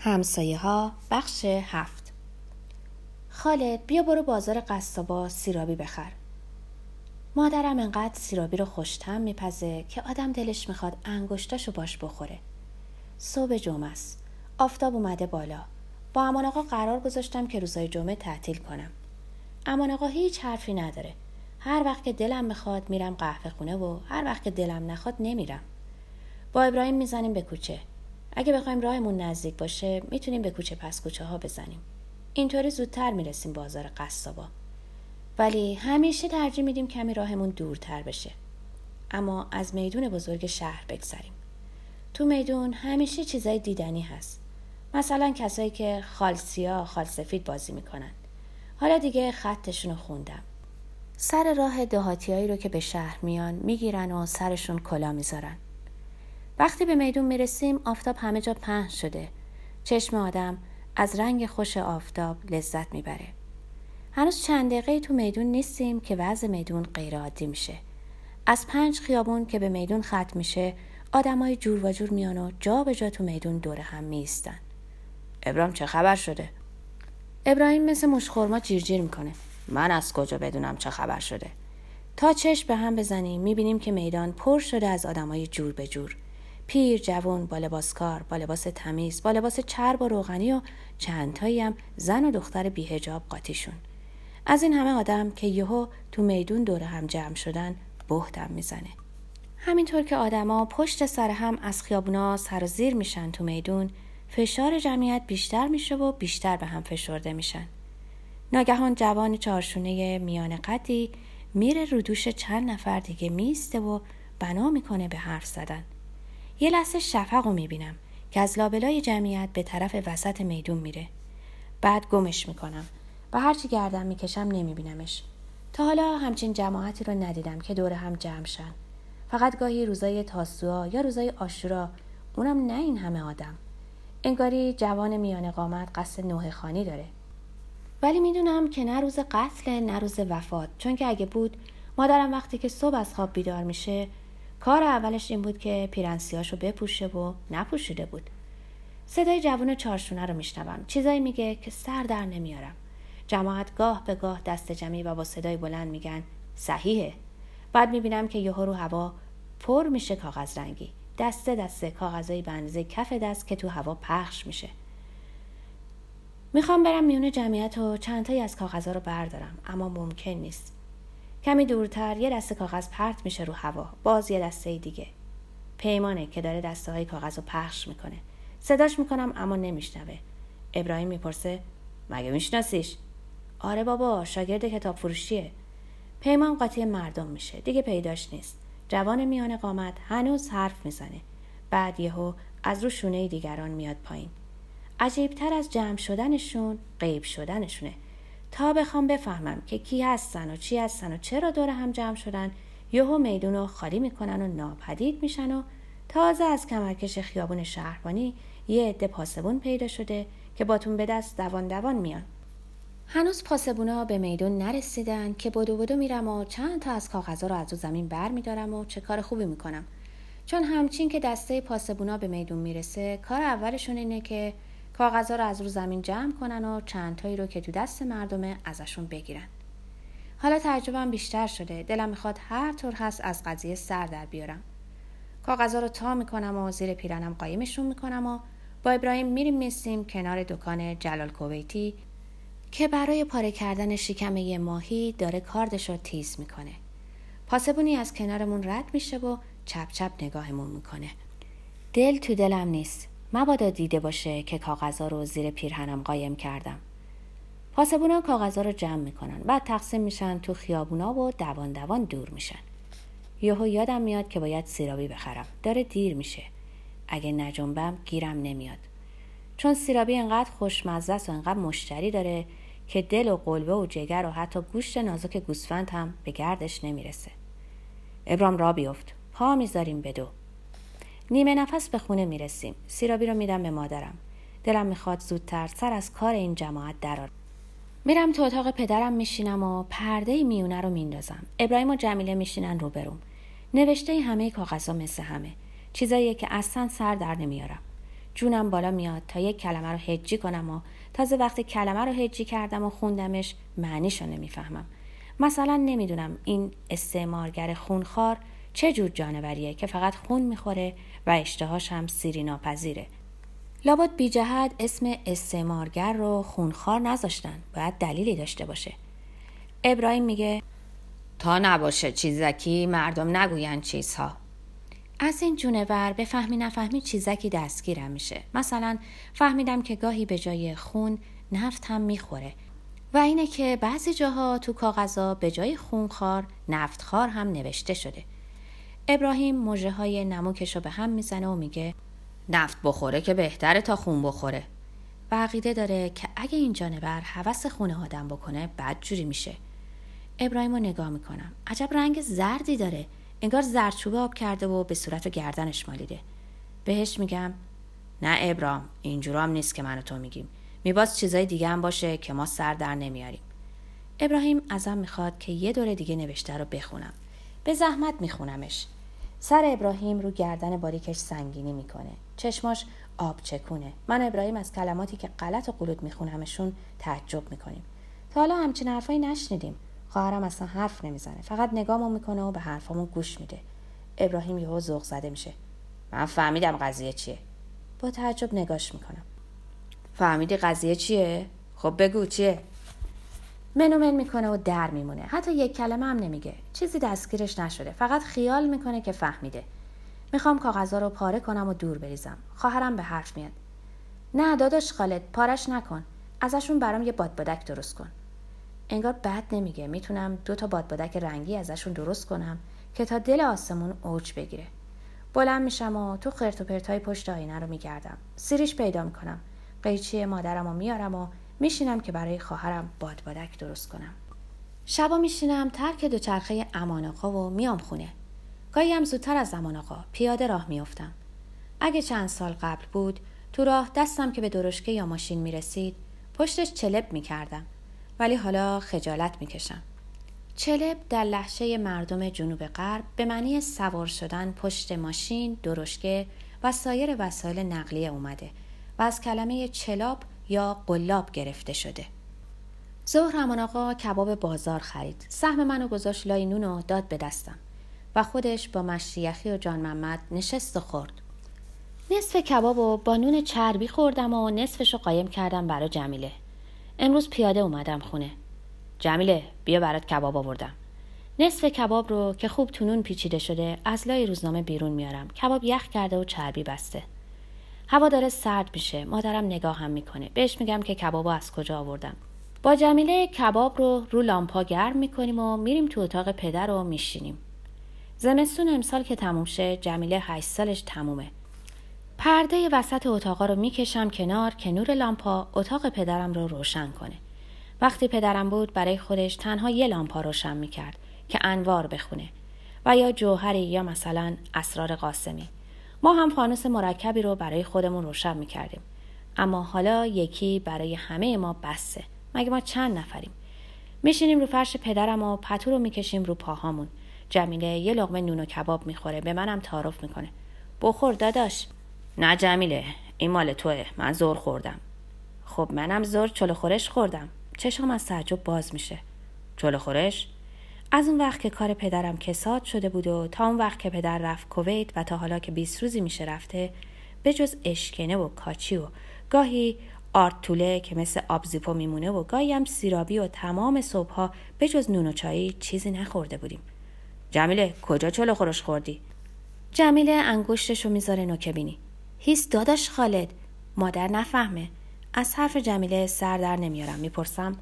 همسایه ها بخش هفت. خاله بیا برو بازار قصابا سیرابی بخر. مادرم انقدر سیرابی رو خوشتم میپزه که آدم دلش می‌خواد انگشتاشو باش بخوره. صبح جمعه است. آفتاب اومده بالا. با امان آقا قرار گذاشتم که روزای جمعه تعطیل کنم. امان آقا هیچ حرفی نداره. هر وقت که دلم می‌خواد میرم قهوه خونه و هر وقت که دلم نخواد نمیرم. با ابراهیم می‌زنیم به کوچه. اگه بخوایم راهمون نزدیک باشه می‌تونیم به کوچه پس کوچه ها بزنیم. اینطوری زودتر می‌رسیم بازار قصابا. ولی همیشه ترجیح میدیم کمی راهمون دورتر بشه. اما از میدون بزرگ شهر بگذریم. تو میدون همیشه چیزای دیدنی هست. مثلا کسایی که خال سیاه خال سفید بازی می‌کنن. حالا دیگه خطشون رو خوندم. سر راه دهاتیایی رو که به شهر میان می‌گیرن و سرشون کلا می‌ذارن. وقتی به میدون می‌رسیم آفتاب همه جا پهن شده. چشم آدم از رنگ خوش آفتاب لذت می‌بره. هنوز چند دقیقه تو میدون نیستیم که وضع میدون غیرعادی میشه. از پنج خیابون که به میدون ختم میشه آدمای جور و جور میان و جا به جا تو میدون دور هم میستن ابراهیم چه خبر شده؟ ابراهیم مثل مشخورما جیرجیر می‌کنه. من از کجا بدونم چه خبر شده؟ تا چشم به هم بزنیم می‌بینیم که میدان پر شده از آدمای جور به جور. پیر جوان با لباس کار با لباس تمیز با لباس چرب و روغنی و چندتایی هم زن و دختر بیهجاب قاطیشون. از این همه آدم که یهو تو میدون دور هم جمع شدن بهتم می‌زنه. همینطور که آدما پشت سر هم از خیابونا سر زیر میشن تو میدون فشار جمعیت بیشتر میشه و بیشتر به هم فشرده میشن. ناگهان جوان چارشونه میان قدی میره رو دوش چند نفر دیگه میسته و بنا می‌کنه به حرف زدن. یه لحظه شفق رو می‌بینم که از لابلای جمعیت به طرف وسط میدون میره. بعد گمش می‌کنم و هرچی گردم می‌کشم نمیبینمش. تا حالا همچین جماعتی رو ندیدم که دور هم جمع شن. فقط گاهی روزای تاسوعا یا روزای آشورا اونم نه این همه آدم. انگاری جوان میان قامت قصد نوه خانی داره. ولی می‌دونم که نه روز قتل نه روز وفات. چون که اگه بود مادرم وقتی که صبح از خواب بیدار میشه کار اولش این بود که پیرنسیاشو بپوشه و نپوشیده بود. صدای جوون چارشونه رو میشنوم. چیزایی میگه که سر در نمیارم. جماعت گاه به گاه دست جمعی و با صدای بلند میگن صحیحه. بعد می‌بینم که یهو رو هوا پر میشه کاغذ رنگی. دسته دسته کاغذای بنزه کف دست که تو هوا پخش میشه. می‌خوام برم میون جمعیت و چندتایی از کاغذها رو بردارم اما ممکن نیست. کمی دورتر یه دسته کاغذ پرت میشه رو هوا. باز یه دسته دیگه. پیمانه که داره دسته های کاغذ رو پخش می‌کنه. صداش می‌کنم اما نمیشنوه. ابراهیم می‌پرسه مگه میشناسیش؟ آره بابا شاگرد کتاب فروشیه پیمان قاطی مردم میشه. دیگه پیداش نیست. جوان میان قامت هنوز حرف می‌زنه. بعد یهو از رو شونه دیگران میاد پایین. عجیبتر از جمع شدنشون غیب شدنشونه. تا بخوام بفهمم که کی هستن و چی هستن و چرا دور هم جمع شدن یهو میدون رو خالی می‌کنن و ناپدید میشن و تازه از کمرکش خیابون شهربانی یه عده پاسبون پیدا شده که باتون به دست دوان دوان میان. هنوز پاسبونا به میدون نرسیدن که بدو بدو میرم و چند تا از کاغذا رو از رو زمین بر میدارم و چه کار خوبی می‌کنم. چون همچین که دسته پاسبونا به میدون می‌رسه کار اولشون اینه که کاغذها رو از رو زمین جمع کنن و چندتایی رو که تو دست مردمه ازشون بگیرن. حالا تعجبم بیشتر شده. دلم می‌خواد هر طور هست از قضیه سر در بیارم. کاغذها رو تا می‌کنم و زیر پیرنم قایمشون می‌کنم و با ابراهیم میریم میسیم کنار دکان جلال کویتی که برای پاره کردن شکم یه ماهی داره کاردش رو تیز می‌کنه. پاسبونی از کنارمون رد میشه و چپ چپ نگاهمون می‌کنه. دل تو دلم نیست. مبادا دیده باشه که کاغذها رو زیر پیرهنم قایم کردم. پاسبونا کاغذها رو جمع می‌کنن. بعد تقسیم میشن تو خیابونا و دوان دوان دور میشن. یهو یادم میاد که باید سیرابی بخرم. داره دیر میشه. اگه نجنبم گیرم نمیاد. چون سیرابی انقدر خوشمزه است و انقدر مشتری داره که دل و قلبه و جگر و حتی گوشت نازک گوسفند هم به گردش نمی‌رسه. ابرام را بیفت پا می‌ذاریم به دو. نیمه نفس به خونه می‌رسیم. سیرابی رو میدم به مادرم. دلم می‌خواد زودتر سر از کار این جماعت درار میرم تو اتاق پدرم میشینم و پرده میونه رو میندازم. ابراهیم و جمیله میشینن روبروم نوشته همه کاغذها مثل همه. چیزایی که اصلا سر در نمیارم. جونم بالا میاد تا یک کلمه رو هجی کنم و تازه وقتی کلمه رو هجی کردم و خوندمش معنیشو نمی‌فهمم. مثلا نمی‌دونم این استعمارگر خونخوار چه جور جانوریه که فقط خون می‌خوره و اشتهاش هم سیری ناپذیره؟ لابد بی جهت اسم استعمارگر رو خونخوار نذاشتن. باید دلیلی داشته باشه. ابراهیم میگه تا نباشه چیزکی مردم نگوین چیزها. از این جونور به فهمی نفهمی چیزکی دستگیرم میشه. مثلا فهمیدم که گاهی به جای خون نفت هم می‌خوره. و اینه که بعضی جاها تو کاغذا به جای خونخوار نفتخوار هم نوشته شده. ابراهیم موجه های نموکش رو به هم می‌زنه و میگه نفت بخوره که بهتره تا خون بخوره. و عقیده داره که اگه این جانور حوس خونه آدم بکنه بد جوری میشه. ابراهیم رو نگاه می‌کنم. عجب رنگ زردی داره. انگار زردچوب آب کرده و به صورت و گردنش مالیده. بهش میگم نه ابراهیم اینجور هم نیست که من و تو میگیم. میباز چیزای دیگه هم باشه که ما سر در نمیاریم. ابراهیم ازم می‌خواد که یه دور دیگه نوشته رو بخونم. به زحمت میخونمش. سر ابراهیم رو گردن باریکش سنگینی می‌کنه. چشماش آب چکونه من ابراهیم از کلماتی که غلط و قلوت میخونمشون تعجب می‌کنیم. تا حالا همچین حرفایی نشنیدیم. خواهرم اصلا حرف نمی‌زنه. فقط نگامو می‌کنه و به حرفامو گوش میده. ابراهیم یهو ذوق زده میشه. من فهمیدم قضیه چیه. با تعجب نگاش می‌کنم. فهمیدی قضیه چیه؟ خب بگو چیه؟ منومن می‌کنه و در میمونه. حتی یک کلمه هم نمیگه. چیزی دستگیرش نشده. فقط خیال می‌کنه که فهمیده. می‌خوام کاغذها رو پاره کنم و دور بریزم. خواهرم به حرف میاد. نه داداش خالد پارش نکن. ازشون برام یه بادبادک درست کن. انگار بد نمیگه. می‌تونم دو تا بادبادک رنگی ازشون درست کنم که تا دل آسمون اوج بگیره. بلند میشم و تو خرت و پرتای پشت آینه رو میگردم. سیریش پیدا می‌کنم. قیچی مادرم رو میارم و میشینم که برای خواهرم بادبادک درست کنم. شبا میشینم ترک دوچرخه امان آقا و میام خونه. گاهی هم زودتر از زمان آقا پیاده راه میافتم. اگه چند سال قبل بود تو راه دستم که به درشکه یا ماشین می‌رسید پشتش چلب می‌کردم. ولی حالا خجالت می‌کشم. چلب در لحشه مردم جنوب غرب به معنی سوار شدن پشت ماشین، درشکه و سایر وسایل نقلیه اومده و از کلمه چلاب یا قلاب گرفته شده. ظهر همان آقا کباب بازار خرید. سهم منو گذاشت لای نون و داد به دستم و خودش با مشریخی و جان محمد نشست و خورد. نصف کباب و با نون چربی خوردم و نصفش رو قایم کردم برای جمیله. امروز پیاده اومدم خونه. جمیله بیا برات کباب آوردم. نصف کباب رو که خوب تونون پیچیده شده از لای روزنامه بیرون میارم. کباب یخ کرده و چربی بسته. هوا داره سرد میشه. مادرم نگاه هم می‌کنه. بهش میگم که کباب از کجا آوردم. با جمیله کباب رو رو لامپا گرم می‌کنیم و میریم تو اتاق پدر و میشینیم. زمستون امسال که تموم شه جمیله هشت سالش تمومه. پرده وسط اتاقا رو می‌کشم کنار که نور لامپا اتاق پدرم رو روشن کنه. وقتی پدرم بود برای خودش تنها یه لامپا روشن می‌کرد که انوار بخونه و یا جوهری یا مثلا اسرار قاسمی. ما هم فانوس مرکبی رو برای خودمون روشن می‌کردیم. اما حالا یکی برای همه ما بسه. مگه ما چند نفریم؟ میشینیم رو فرش پدرم و پتو رو می‌کشیم رو پاهامون. جمیله یه لغمه نون و کباب می‌خوره به منم تعارف می‌کنه. بخور داداش. نه جمیله این مال توه. من زور خوردم. خب منم زور چلو خورش خوردم. چشم از تعجب باز میشه. چلو خورش؟ از اون وقت که کار پدرم کساد شده بود و تا اون وقت که پدر رفت کویت و تا حالا که 20 روزی میشه رفته به جز اشکنه و کاچی و گاهی آرتوله که مثل آبزیپو میمونه و گاهی هم سیرابی و تمام صبحها به جز نون و چایی چیزی نخورده بودیم. جمیله کجا چلو خورش خوردی؟ جمیله انگشتش رو می‌ذاره نوکه بینی. هیس داداش خالد مادر نفهمه. از حرف جمیله سر در نمیارم. می‌پرسم؟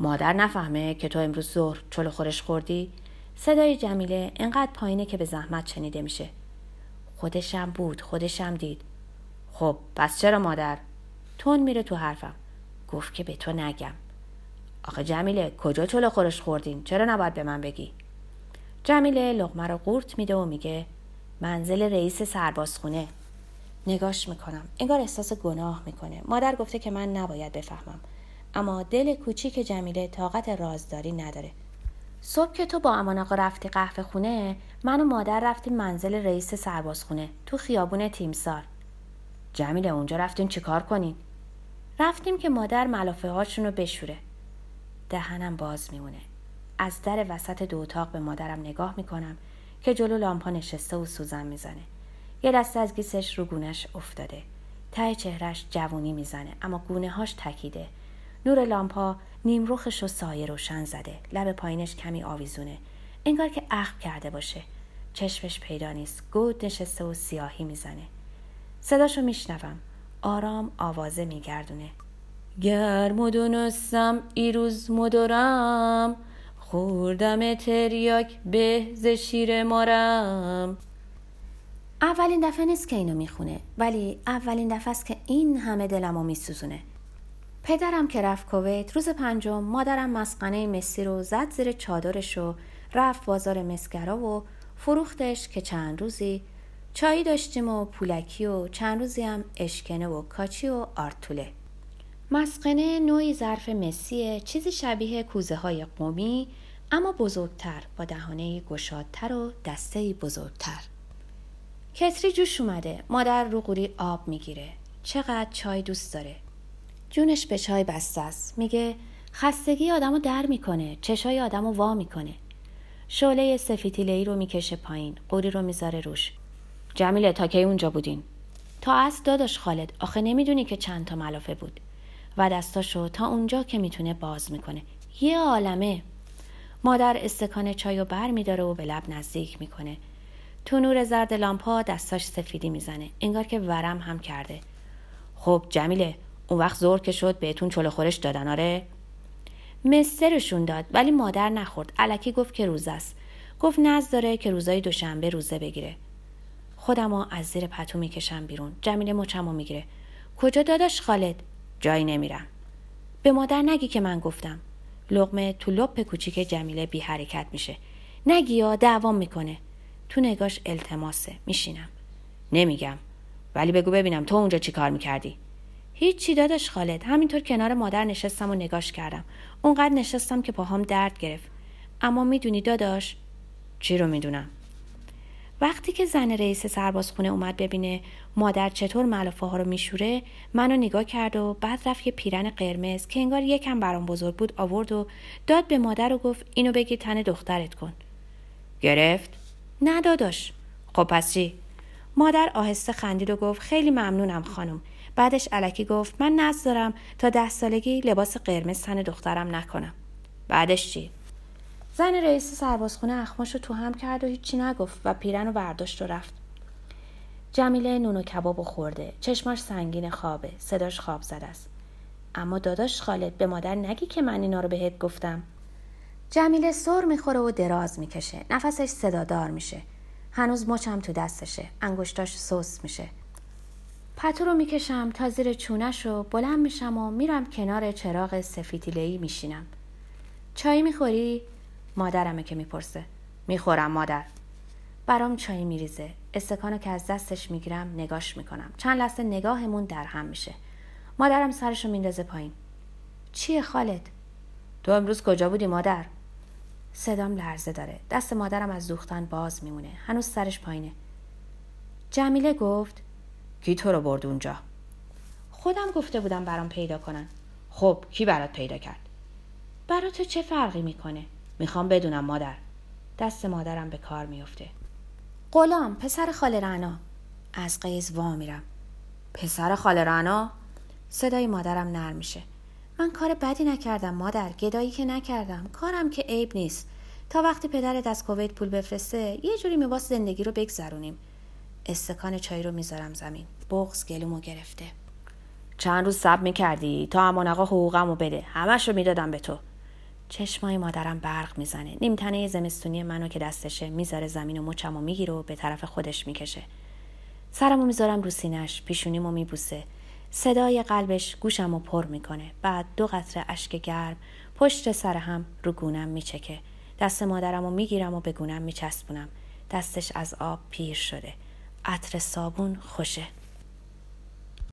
مادر نفهمه که تو امروز ظهر چلو خورش خوردی؟ صدای جمیله انقدر پایینه که به زحمت شنیده میشه. خودشم بود خودشم دید. خب پس چرا مادر؟ تون میره تو حرفم. گفت که به تو نگم. آخه جمیله کجا چلو خورش خوردین؟ چرا نباید به من بگی؟ جمیله لغمه رو قورت میده و میگه منزل رئیس سربازخونه نگاش می‌کنم انگار احساس گناه می‌کنه مادر گفته که من نباید بفهمم اما دل کوچیک جمیله طاقت رازداری نداره. صبح که تو با امان آقا رفتی قهوه خونه من و مادر رفتیم منزل رئیس سربازخونه تو خیابون تیمسار. جمیله اونجا رفتیم چیکار کنین رفتیم که مادر ملافه هاشون رو بشوره. دهنم باز میمونه. از در وسط دو اتاق به مادرم نگاه می‌کنم که جلو لامپا نشسته و سوزن می‌زنه. یه دسته از گیسش رو گونش افتاده. ته چهرش جوونی می‌زنه اما گونه هاش تکیده. نور لامپا نیمروخش و سایه روشن زده. لب پایینش کمی آویزونه. انگار که اخم کرده باشه. چشمش پیدا نیست. گود نشسته و سیاهی می‌زنه. صداشو میشنوم. آرام آوازه میگردونه. گر مدونستم ایروز مدارم خوردم تریاک به ز شیر مارم. اولین دفعه نیست که اینو می‌خونه. ولی اولین دفعه است که این همه دلمو میسوزونه. پدرم که رفت کویت روز پنجم مادرم مسقنه مسی رو زد زیر چادرش و رفت بازار مسگرا و فروختش که چند روزی چایی داشتیم و پولکی و چند روزی هم اشکنه و کاچی و آرتوله. مسقنه نوعی ظرف مسیه چیزی شبیه کوزه های قومی اما بزرگتر با دهانه گشادتر و دسته بزرگتر. کتری جوش اومده مادر رو قوری آب می‌گیره. چقدر چای دوست داره؟ جونش به چای بسته است. میگه خستگی آدمو در می‌کنه چشای آدمو وا می‌کنه. شعله سفیتیلهی رو می‌کشه پایین قوری رو می‌ذاره روش. جمیله تا کی اونجا بودین؟ تا از داداش خالد آخه نمی‌دونی که چند تا ملافه بود. و دستاشو تا اونجا که می‌تونه باز می‌کنه. یه عالمه. مادر استکان چای و بر میداره و به لب نزدیک می‌کنه. تو نور زرد لامپا دستاش سفیدی می‌زنه. انگار که ورم هم کرده. خب جمیله اون وقت زور که شد بهتون چلو خورش دادن آره؟ مسترشون داد ولی مادر نخورد. علکی گفت که روز است. گفت نز داره که روزای دوشنبه روزه بگیره. خودمو از زیر پتو می‌کشم بیرون. جمیله مچمو می‌گیره. کجا داداش خالد؟ جایی نمیرم. به مادر نگی که من گفتم. لغمه تو لپ کوچیک جمیله بی حرکت میشه. نگی یا دعوام می‌کنه. تو نگاش التماسه. میشینم. نمیگم. ولی بگو ببینم تو اونجا چی کار می‌کردی؟ هیچی داداش خالد. همینطور کنار مادر نشستم و نگاش کردم. اونقدر نشستم که پاهام درد گرفت. اما می‌دونی داداش؟ چی رو می‌دونم؟ وقتی که زن رئیس سربازخونه اومد ببینه مادر چطور ملافه ها رو میشوره منو نگاه کرد و بعد رفت یه پیرن قرمز که انگار یکم برام بزرگ بود آورد و داد به مادر و گفت اینو بگی تن دخترت کن. گرفت؟ نه داداش. خب پس چی؟ مادر آهسته خندید و گفت خیلی ممنونم خانم. بعدش علکی گفت من نز دارم تا ده سالگی لباس قرمز تن دخترم نکنم. بعدش چی؟ زن رئیس سربازخونه اخماشو تو هم کرد و هیچی نگفت و پیرن رو برداشت و رفت. جمیله نون و کباب خورده. چشماش سنگین خوابه. صداش خواب زده است. اما داداش خالد به مادر نگی که من اینا رو بهت گفتم. جمیله سر می‌خوره و دراز می‌کشه. نفسش صدادار میشه. هنوز مچم تو دستشه. انگشتاش سوس میشه. پتو رو می‌کشم تا زیر چونش رو بلند میشم و میرم کنار چراغ سفیتیلهی میشینم. چای می‌خوری؟ مادرمه که می‌پرسه. می‌خورم مادر. برام چای میریزه. استکانو که از دستش می‌گیرم نگاش می‌کنم. چند لحظه نگاهمون در هم میشه. مادرم سرشو میندازه پایین. چیه خالد؟ تو امروز کجا بودی مادر؟ صدام لرزه داره. دست مادرم از دوختن باز میمونه. هنوز سرش پایینه. جمیله گفت کی تو رو برد اونجا؟ خودم گفته بودم برام پیدا کنن. خب کی برات پیدا کرد؟ برات چه فرقی می‌کنه؟ می‌خوام بدونم مادر. دست مادرم به کار میفته غلام پسر خاله رعنا. از قیز وا میرم. پسر خاله رعنا؟ صدای مادرم نرم میشه. من کار بدی نکردم مادر. گدایی که نکردم. کارم که عیب نیست. تا وقتی پدرت از کویت پول بفرسته یه جوری میباس زندگی رو بگذرونیم. استکان چای رو می‌ذارم زمین. بغز گلومو گرفته. چند روز سب می‌کردی؟ تا امان آقا حقوقمو بده. همش رو می‌دادم به تو. چشمای مادرم برق می‌زنه. نیمتنه زمستونی منو که دستشه می‌ذاره زمین و مچمو می‌گیره و به طرف خودش می‌کشه. سرمو می‌ذارم رو سینش پیشونیمو میبوسه. صدای قلبش گوشمو پر می‌کنه. بعد دو قطره اشک گرم پشت سر هم رو گونم میچکه. دست مادرمو می‌گیرم و به گونم میچسبونم. دستش از آب پیر شده. عطر صابون خوشه.